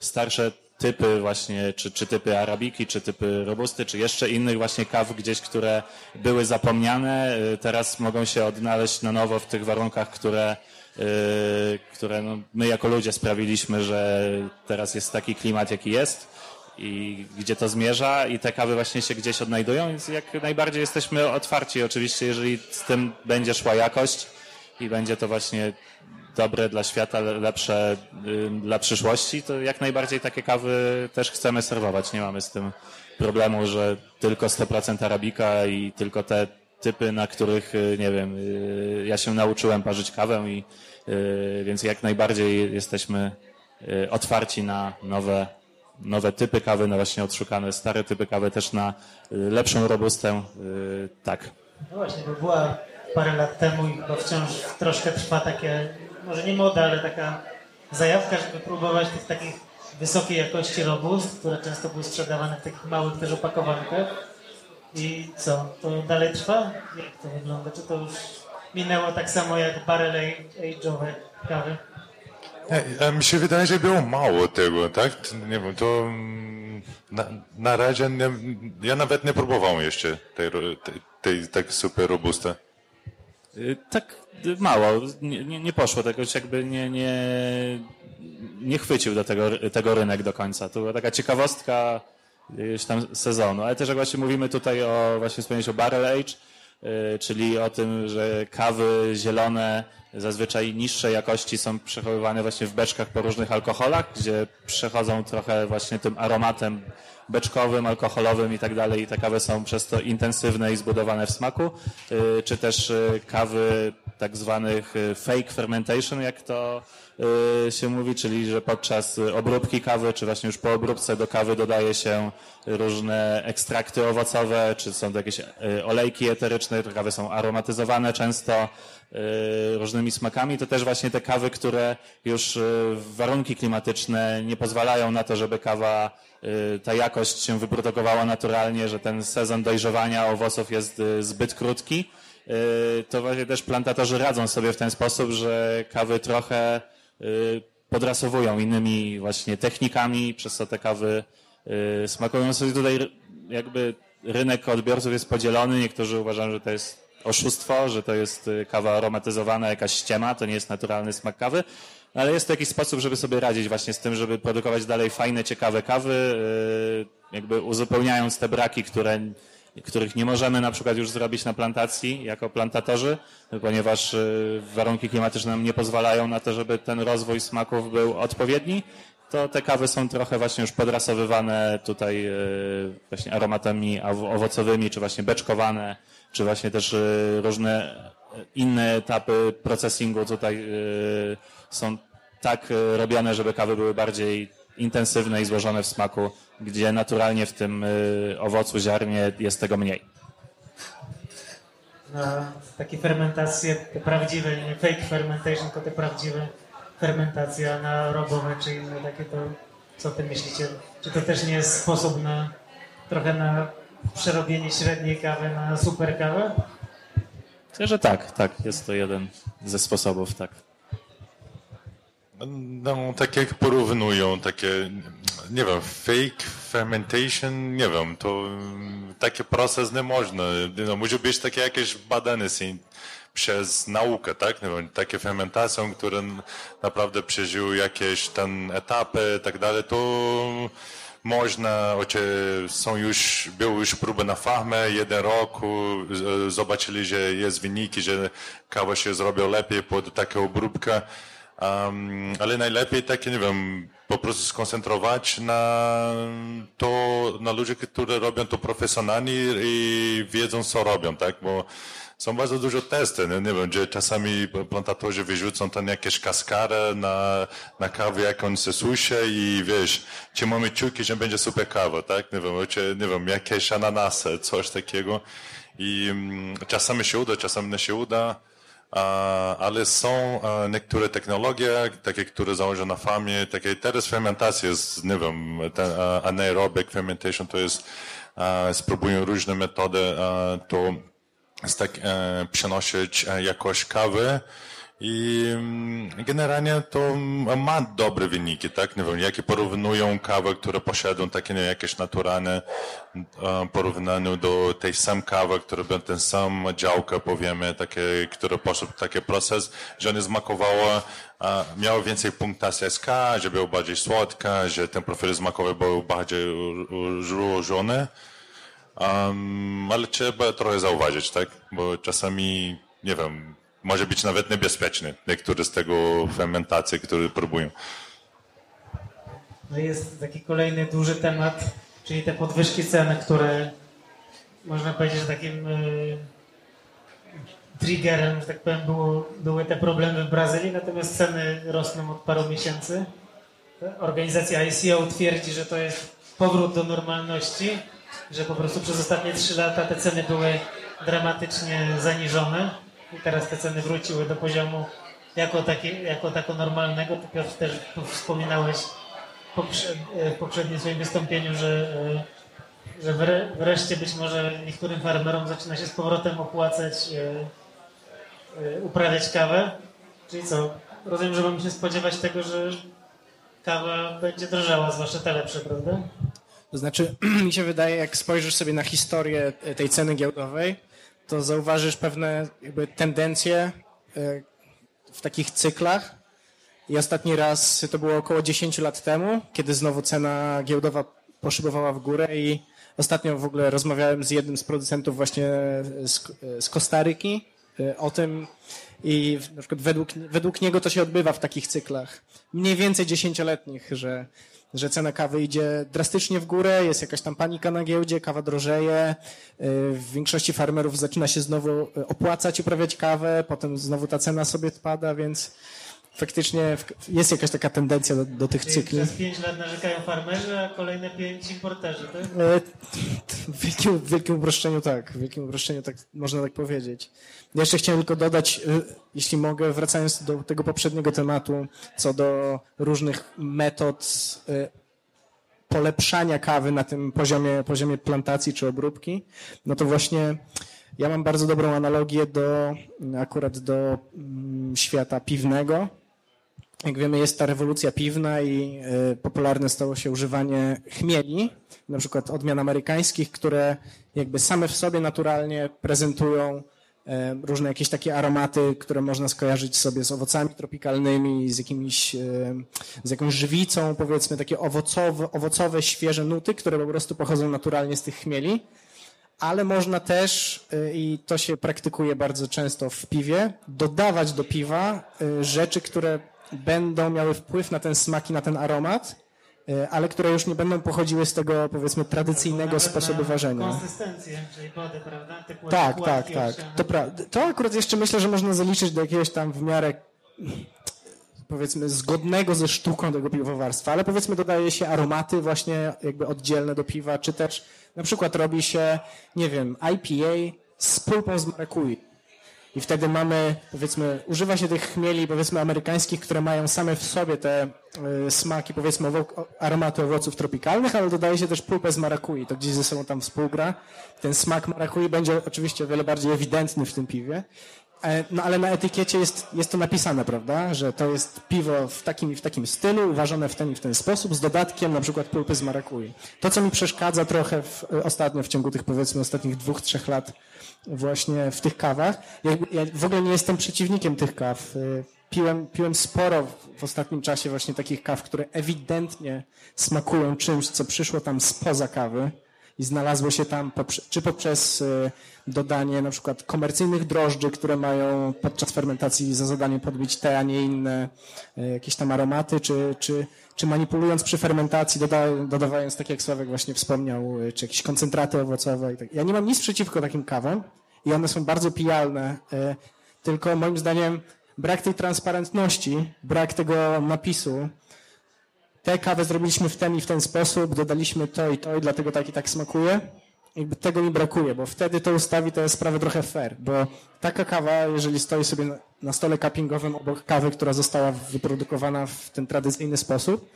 starsze typy właśnie, czy, czy typy arabiki, czy typy robusty, czy jeszcze innych właśnie kaw gdzieś, które były zapomniane, y, teraz mogą się odnaleźć na nowo w tych warunkach, które, yy, które no, my jako ludzie sprawiliśmy, że teraz jest taki klimat, jaki jest i gdzie to zmierza i te kawy właśnie się gdzieś odnajdują, więc jak najbardziej jesteśmy otwarci. Oczywiście, jeżeli z tym będzie szła jakość i będzie to właśnie dobre dla świata, lepsze y, dla przyszłości, to jak najbardziej takie kawy też chcemy serwować. Nie mamy z tym problemu, że tylko 100% arabika i tylko te typy, na których, y, nie wiem, y, ja się nauczyłem parzyć kawę i więc jak najbardziej jesteśmy otwarci na nowe, nowe typy kawy, na właśnie odszukane stare typy kawy, też na lepszą robustę, tak. No właśnie, bo była parę lat temu i chyba wciąż troszkę trwa takie może nie moda, ale taka zajawka, żeby próbować tych takich wysokiej jakości robust, które często były sprzedawane w takich małych też opakowankach. I co, to dalej trwa? Jak to wygląda? Czy to już minęło tak samo jak barrel age'owe kawy? Nie, mi się wydaje, że było mało tego, tak? Nie wiem, to mm, na, na razie nie, ja nawet nie próbowałem jeszcze tej, tej, tej tak super robusta. Y, tak mało, nie, nie, nie poszło, tego jakby nie, nie, nie chwycił do tego, tego rynek do końca. To była taka ciekawostka gdzieś tam sezonu, ale też jak właśnie mówimy tutaj o, właśnie wspomnieć o Barrel Age, y, czyli o tym, że kawy zielone zazwyczaj niższej jakości są przechowywane właśnie w beczkach po różnych alkoholach, gdzie przechodzą trochę właśnie tym aromatem beczkowym, alkoholowym i tak dalej i te kawy są przez to intensywne i zbudowane w smaku, y, czy też y, kawy tak zwanych y, fake fermentation, jak to się mówi, czyli że podczas obróbki kawy, czy właśnie już po obróbce do kawy dodaje się różne ekstrakty owocowe, czy są to jakieś olejki eteryczne, te kawy są aromatyzowane często różnymi smakami. To też właśnie te kawy, które już warunki klimatyczne nie pozwalają na to, żeby kawa ta jakość się wyprodukowała naturalnie, że ten sezon dojrzewania owoców jest y, zbyt krótki, y, to właśnie też plantatorzy radzą sobie w ten sposób, że kawy trochę podrasowują innymi właśnie technikami, przez co te kawy smakują sobie tutaj jakby rynek odbiorców jest podzielony. Niektórzy uważają, że to jest oszustwo, że to jest kawa aromatyzowana, jakaś ściema, to nie jest naturalny smak kawy. Ale jest to jakiś sposób, żeby sobie radzić właśnie z tym, żeby produkować dalej fajne, ciekawe kawy, yy, jakby uzupełniając te braki, które, których nie możemy na przykład już zrobić na plantacji jako plantatorzy, ponieważ yy, warunki klimatyczne nam nie pozwalają na to, żeby ten rozwój smaków był odpowiedni. to te kawy są trochę właśnie już podrasowywane tutaj właśnie aromatami owocowymi, czy właśnie beczkowane, czy właśnie też różne inne etapy procesingu tutaj są tak robione, żeby kawy były bardziej intensywne i złożone w smaku, gdzie naturalnie w tym owocu, ziarnie jest tego mniej na takie fermentacje, te prawdziwe, nie fake fermentation, tylko te prawdziwe fermentacje anaerobowe czy inne takie, to co ty myślicie? Czy to też nie jest sposób na trochę na przerobienie średniej kawy na super kawę? Myślę, że tak, tak, jest to jeden ze sposobów, tak. No, tak jak porównują takie, nie wiem, fake fermentation, nie wiem, to taki proces nie można. No, musi być takie jakieś badane przez naukę, tak? Nie wiem, takie fermentacje, które naprawdę przeżyły jakieś ten etapy i tak dalej, to można, są już, były już próby na farmę, jeden rok, zobaczyli, że jest wyniki, że kawa się zrobiła lepiej pod taką obróbkę. Um, ale najlepiej takie, nie wiem, po prostu skoncentrować na to, na ludzi, którzy robią to profesjonalnie i wiedzą, co robią, tak? Bo są bardzo dużo testy, nie, nie wiem, gdzie czasami plantatorzy wyrzucą tam jakieś kaskary na, na kawę, jak on se suszy i wiesz, czy mamy czuki, że będzie super kawa, tak? Nie wiem, czy, nie wiem, jakieś ananasy, coś takiego. I um, czasami się uda, czasami nie się uda ale są niektóre technologie, takie, które założą na farmie, takie teraz fermentacja jest, nie wiem, ten anaerobic fermentation to jest, spróbują różne metody, to jest tak, e, przenosić e, jakość kawy, i mm, generalnie to ma dobre wyniki, tak? Nie wiem, jakie porównują kawę, które posiadają takie nie, jakieś naturalne porównaniu do tej sam kawy, które był ten sam działka, powiemy, takie, które poszedł taki proces, że one smakowało, miało więcej punktacji SK, że było bardziej słodka, że ten profil smakowy był bardziej ułożony. Um, ale trzeba trochę zauważyć, tak? Bo czasami, nie wiem, może być nawet niebezpieczny, niektóre z tego fermentacji, które próbują. No jest taki kolejny duży temat, czyli te podwyżki ceny, które można powiedzieć, że takim y, triggerem, że tak powiem, było, były te problemy w Brazylii, natomiast ceny rosną od paru miesięcy. Organizacja ICO twierdzi, że to jest powrót do normalności, że po prostu przez ostatnie trzy lata te ceny były dramatycznie zaniżone i teraz te ceny wróciły do poziomu jako, taki, jako tako normalnego. Ty Piotr też wspominałeś w poprzednim swoim wystąpieniu, że, że wreszcie być może niektórym farmerom zaczyna się z powrotem opłacać e, e, uprawiać kawę. Czyli co? Rozumiem, że mamy się spodziewać tego, że kawa będzie drożała, zwłaszcza te lepsze, prawda? To znaczy, <clears throat> mi się wydaje, jak spojrzysz sobie na historię tej ceny giełdowej, to zauważysz pewne jakby tendencje e, w takich cyklach. I ostatni raz to było około 10 lat temu, kiedy znowu cena giełdowa poszybowała w górę i ostatnio w ogóle rozmawiałem z jednym z producentów właśnie z, z Kostaryki e, o tym i na przykład według, według niego to się odbywa w takich cyklach mniej więcej dziesięcioletnich, że że cena kawy idzie drastycznie w górę, jest jakaś tam panika na giełdzie, kawa drożeje, y, w większości farmerów zaczyna się znowu y, opłacać uprawiać kawę, potem znowu ta cena sobie spada, więc faktycznie jest jakaś taka tendencja do, do tych cykli. Przez 5 lat narzekają farmerzy, a kolejne 5 importerzy, tak? W wielkim, w wielkim uproszczeniu tak, w wielkim uproszczeniu tak, można tak powiedzieć. Jeszcze chciałem tylko dodać, y, jeśli mogę, wracając do tego poprzedniego tematu, co do różnych metod y, polepszania kawy na tym poziomie, poziomie plantacji czy obróbki, no to właśnie ja mam bardzo dobrą analogię do, akurat do mm, świata piwnego, jak wiemy, jest ta rewolucja piwna i y, popularne stało się używanie chmieli, na przykład odmian amerykańskich, które jakby same w sobie naturalnie prezentują y, różne jakieś takie aromaty, które można skojarzyć sobie z owocami tropikalnymi, z jakimiś, y, z jakąś żywicą, powiedzmy takie owocowe, owocowe, świeże nuty, które po prostu pochodzą naturalnie z tych chmieli. Ale można też, i to się praktykuje bardzo często w piwie, dodawać do piwa rzeczy, które będą miały wpływ na ten smak i na ten aromat, e, ale które już nie będą pochodziły z tego, powiedzmy, tradycyjnego sposobu ważenia. Konsystencję, czyli wodę, prawda? Te tak, tak, tak. To, to akurat jeszcze myślę, że można zaliczyć do jakiegoś tam w miarę powiedzmy zgodnego ze sztuką tego piwowarstwa, ale powiedzmy dodaje się aromaty właśnie jakby oddzielne do piwa, czy też na przykład robi się, nie wiem, IPA z pulpą z marakui. I wtedy mamy, powiedzmy, używa się tych chmieli, powiedzmy, amerykańskich, które mają same w sobie te y, smaki, powiedzmy, owo- aromaty owoców tropikalnych, ale dodaje się też pulpę z marakui. To gdzieś ze sobą tam współgra. Ten smak marakui będzie oczywiście o wiele bardziej ewidentny w tym piwie. E, No ale na etykiecie jest, jest to napisane, prawda, że to jest piwo w takim i w takim stylu, uważane w ten i w ten sposób, z dodatkiem na przykład pulpy z marakui. To, co mi przeszkadza trochę w, e, ostatnio, w ciągu tych powiedzmy ostatnich dwóch, trzech lat właśnie w tych kawach, ja, ja w ogóle nie jestem przeciwnikiem tych kaw. E, Piłem, piłem sporo w- w ostatnim czasie właśnie takich kaw, które ewidentnie smakują czymś, co przyszło tam spoza kawy i znalazło się tam, czy poprzez y, dodanie na przykład komercyjnych drożdży, które mają podczas fermentacji za zadanie podbić te, a nie inne y, jakieś tam aromaty, czy, czy, czy manipulując przy fermentacji, doda, dodawając, tak jak Sławek właśnie wspomniał, y, czy jakieś koncentraty owocowe. Tak. Ja nie mam nic przeciwko takim kawom i one są bardzo pijalne, tylko moim zdaniem brak tej transparentności, brak tego napisu, tę kawę zrobiliśmy w ten i w ten sposób, dodaliśmy to i to i dlatego tak i tak smakuje. Jakby tego mi brakuje, bo wtedy to ustawi tę sprawę trochę fair, bo taka kawa, jeżeli stoi sobie na, stole cuppingowym obok kawy, która została wyprodukowana w ten tradycyjny sposób,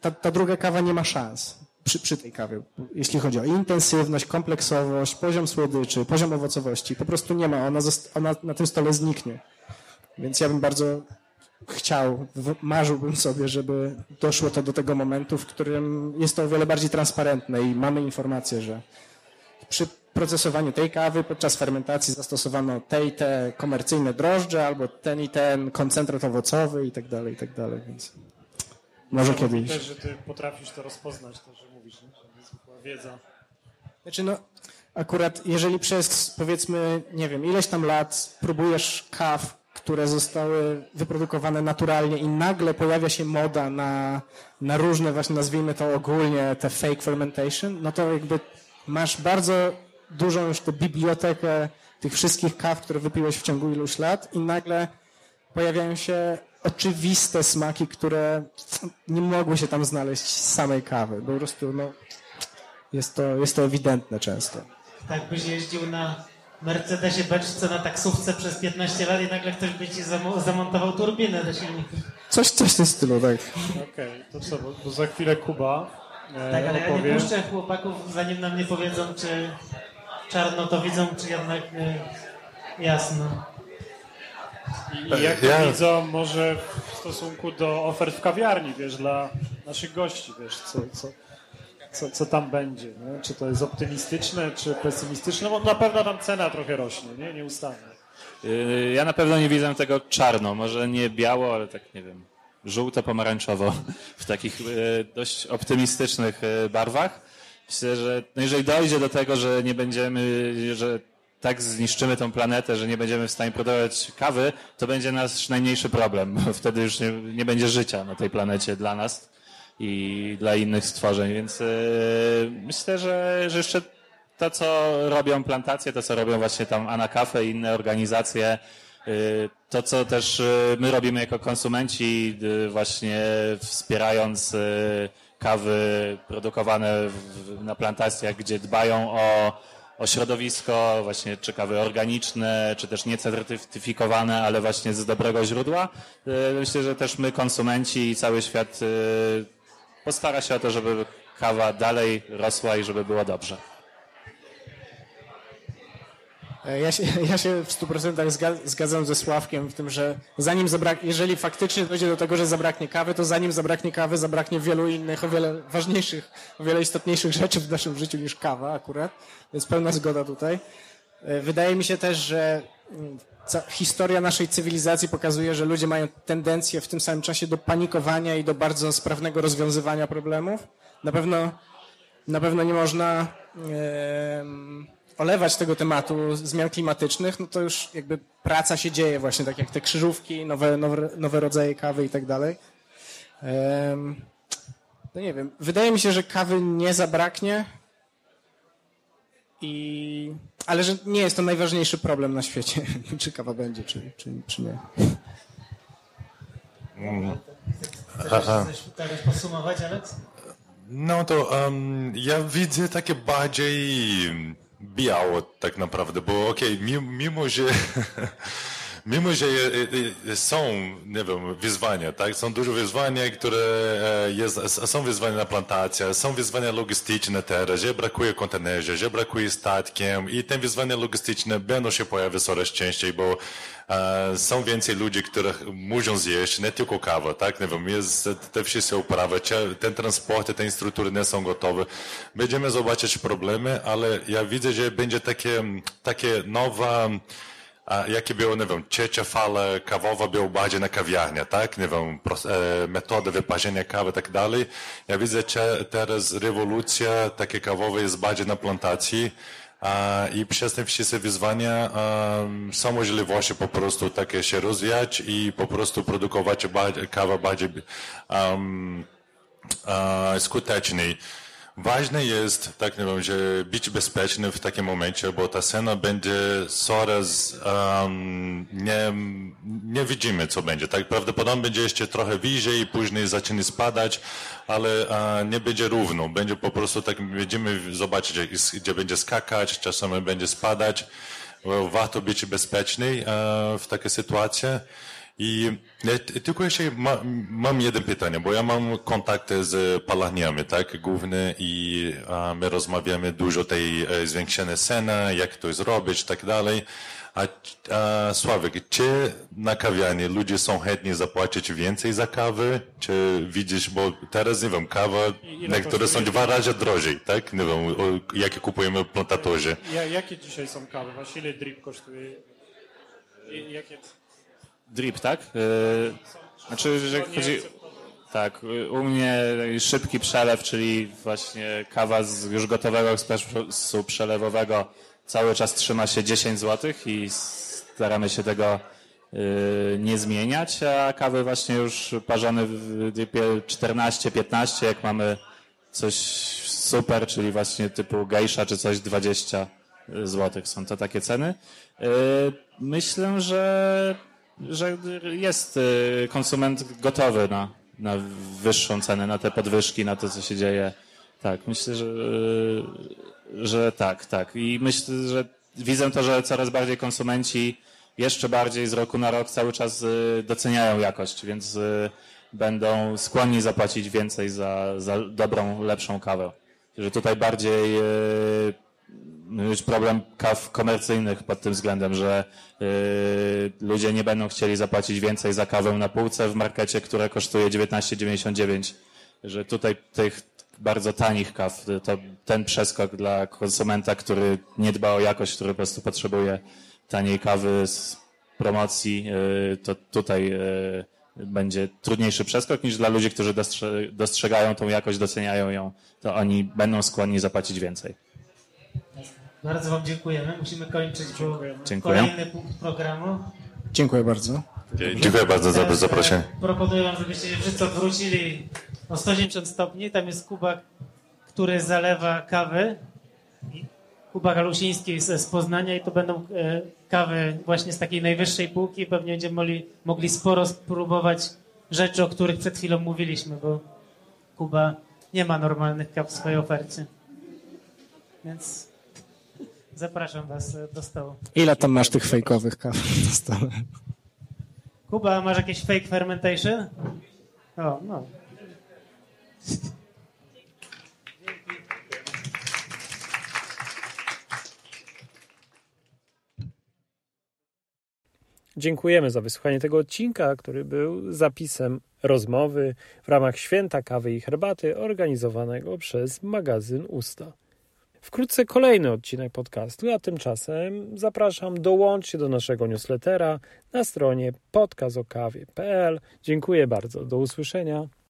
ta, ta druga kawa nie ma szans przy, przy tej kawie, jeśli chodzi o intensywność, kompleksowość, poziom słodyczy, poziom owocowości, po prostu nie ma, ona, ona na tym stole zniknie. Więc ja bym bardzo chciał, marzyłbym sobie, żeby doszło to do tego momentu, w którym jest to o wiele bardziej transparentne i mamy informację, że przy procesowaniu tej kawy podczas fermentacji zastosowano te i te komercyjne drożdże, albo ten i ten koncentrat owocowy i tak dalej, i tak dalej, więc może kiedyś. Też, że ty potrafisz to rozpoznać, to, że mówisz, nie? że niezwykła wiedza. Znaczy no, akurat jeżeli przez powiedzmy, nie wiem, ileś tam lat próbujesz kaw, które zostały wyprodukowane naturalnie i nagle pojawia się moda na, na różne właśnie, nazwijmy to ogólnie, te fake fermentation, no to jakby masz bardzo dużą już tę bibliotekę tych wszystkich kaw, które wypiłeś w ciągu iluś lat i nagle pojawiają się oczywiste smaki, które nie mogły się tam znaleźć z samej kawy. Po prostu, no, jest to, jest to ewidentne często. Tak byś jeździł na Mercedesie beczce na taksówce przez 15 lat i nagle ktoś by ci zamo- zamontował turbinę do silnika. Coś, coś w tym stylu, tak. Okej, to co, bo, bo za chwilę Kuba e, Tak, ale ja nie opowie. puszczę chłopaków, zanim nam nie powiedzą, czy czarno to widzą, czy jednak y, jasno. I jak Ja- to widzą może w stosunku do ofert w kawiarni, wiesz, dla naszych gości, wiesz, co, co, co, co tam będzie, nie? czy to jest optymistyczne, czy pesymistyczne, bo na pewno tam cena trochę rośnie, nie, nieustannie. Yy, Ja na pewno nie widzę tego czarno, może nie biało, ale tak nie wiem, żółto-pomarańczowo <laughs> w takich yy, dość optymistycznych yy, barwach. Myślę, że no jeżeli dojdzie do tego, że nie będziemy, że tak zniszczymy tą planetę, że nie będziemy w stanie produkować kawy, to będzie nasz najmniejszy problem. Wtedy już nie, nie będzie życia na tej planecie dla nas i dla innych stworzeń, więc yy, myślę, że, że jeszcze to, co robią plantacje, to, co robią właśnie tam Anacafe i inne organizacje, y, to, co też y, my robimy jako konsumenci, właśnie wspierając kawy produkowane na plantacjach, gdzie dbają o, o środowisko, właśnie czy kawy organiczne, czy też niecertyfikowane, ale właśnie z dobrego źródła. Myślę, że też my, konsumenci i cały świat postara się o to, żeby kawa dalej rosła i żeby było dobrze. E, Ja się, <laughs> ja się w 100% zga- zgadzam ze Sławkiem w tym, że zanim jeżeli faktycznie dojdzie do tego, że zabraknie kawy, to zanim zabraknie kawy, zabraknie wielu innych, o wiele ważniejszych, o wiele istotniejszych <laughs> rzeczy w naszym życiu niż kawa akurat. Więc pełna zgoda tutaj. E, Wydaje mi się też, że mm, historia naszej cywilizacji pokazuje, że ludzie mają tendencję w tym samym czasie do panikowania i do bardzo sprawnego rozwiązywania problemów. Na pewno na pewno nie można em, olewać tego tematu zmian klimatycznych, no to już jakby praca się dzieje właśnie, tak jak te krzyżówki, nowe, nowe, nowe rodzaje kawy i tak dalej. No nie wiem, wydaje mi się, że kawy nie zabraknie. I... Ale że nie jest to najważniejszy problem na świecie, <laughs> czy kawa będzie, czy, czy, czy nie. Chcesz coś teraz podsumować, Alex? No to um, ja widzę takie bardziej biało tak naprawdę, bo okej, okay, mimo, że <laughs> mimo, że są, nie wiem, wyzwania, tak? Są duże wyzwania, które e, jest, są wyzwania na plantacjach, są wyzwania logistyczne teraz, że brakuje kontenerzy, że brakuje statkiem i te wyzwania logistyczne będą się pojawiać coraz częściej, bo e, są więcej ludzi, których muszą zjeść, nie tylko kawa, tak? Nie wiem, jest te wszystkie uprawy, ten transport, te struktury nie są gotowe. Będziemy zobaczyć problemy, ale ja widzę, że będzie takie, takie nowa, a jakie było, nie wiem, trzecia fala kawowa była bardziej na kawiarnię, tak? Nie wiem, e, metody wyparzenia kawy i tak dalej. Ja widzę, że teraz rewolucja takie kawowa jest bardziej na plantacji a, i przez te wszystkie wyzwania um, są możliwości po prostu takie się rozwijać i po prostu produkować kawę bardziej um, skuteczniej. Ważne jest, tak nie wiem, że być bezpieczny w takim momencie, bo ta cena będzie coraz, um, nie, nie widzimy co będzie. Tak prawdopodobnie będzie jeszcze trochę wyżej później zacznie spadać, ale uh, nie będzie równo. Będzie po prostu tak, będziemy zobaczyć, gdzie będzie skakać, czasami będzie spadać. Warto być bezpieczny uh, w takiej sytuacji. I tylko jeszcze ma, mam jedno pytanie, bo ja mam kontakty z palarniami, tak, główne i a, my rozmawiamy dużo tej e, zwiększonej ceny, jak to zrobić, tak dalej. A, a Sławek, czy na kawiarni ludzie są chętni zapłacić więcej za kawę? Czy widzisz, bo teraz, nie wiem, kawa, niektóre są dwa razy drożej, tak? Nie wiem, o, jakie kupujemy plantatorzy. Ja, jakie dzisiaj są kawy? Właśnie ile drip kosztuje? Jakie... Drip, tak? Yy, znaczy, że chodzi... Tak, u mnie szybki przelew, czyli właśnie kawa z już gotowego ekspresu przelewowego cały czas trzyma się 10 zł i staramy się tego yy, nie zmieniać, a kawy właśnie już parzone w dripie 14-15, jak mamy coś super, czyli właśnie typu gejsza czy coś 20 zł są to takie ceny. Yy, myślę, że że jest y, konsument gotowy na, na wyższą cenę, na te podwyżki, na to, co się dzieje. Tak, myślę, że, y, że tak, tak. I myślę, że widzę to, że coraz bardziej konsumenci jeszcze bardziej z roku na rok cały czas y, doceniają jakość, więc będą skłonni zapłacić więcej za, za dobrą, lepszą kawę. Że tutaj bardziej mieć problem kaw komercyjnych pod tym względem, że yy, ludzie nie będą chcieli zapłacić więcej za kawę na półce w markecie, która kosztuje 19,99. Że tutaj tych bardzo tanich kaw, to ten przeskok dla konsumenta, który nie dba o jakość, który po prostu potrzebuje taniej kawy z promocji, yy, to tutaj yy, będzie trudniejszy przeskok niż dla ludzi, którzy dostrzegają tą jakość, doceniają ją, to oni będą skłonni zapłacić więcej. Bardzo Wam dziękujemy. Musimy kończyć, bo Dziękuję. kolejny punkt programu. Dziękuję bardzo. Dziękuję bardzo za Teraz, zaproszenie. e, Proponuję Wam, żebyście się wszyscy odwrócili o 180 stopni. Tam jest Kuba, który zalewa kawy. Kuba Galusiński z, z Poznania i to będą e, kawy właśnie z takiej najwyższej półki. Pewnie będziemy mogli, mogli sporo spróbować rzeczy, o których przed chwilą mówiliśmy, bo Kuba nie ma normalnych kaw w swojej ofercie. Więc Zapraszam Was e, do stołu. Ile tam masz tych fejkowych kaw na stole? Kuba, masz jakieś fake fermentation? O, no. Dziękujemy za wysłuchanie tego odcinka, który był zapisem rozmowy w ramach Święta Kawy i Herbaty organizowanego przez magazyn Usta. Wkrótce kolejny odcinek podcastu, a tymczasem zapraszam, dołączcie do naszego newslettera na stronie podcastokawie.pl. Dziękuję bardzo, do usłyszenia.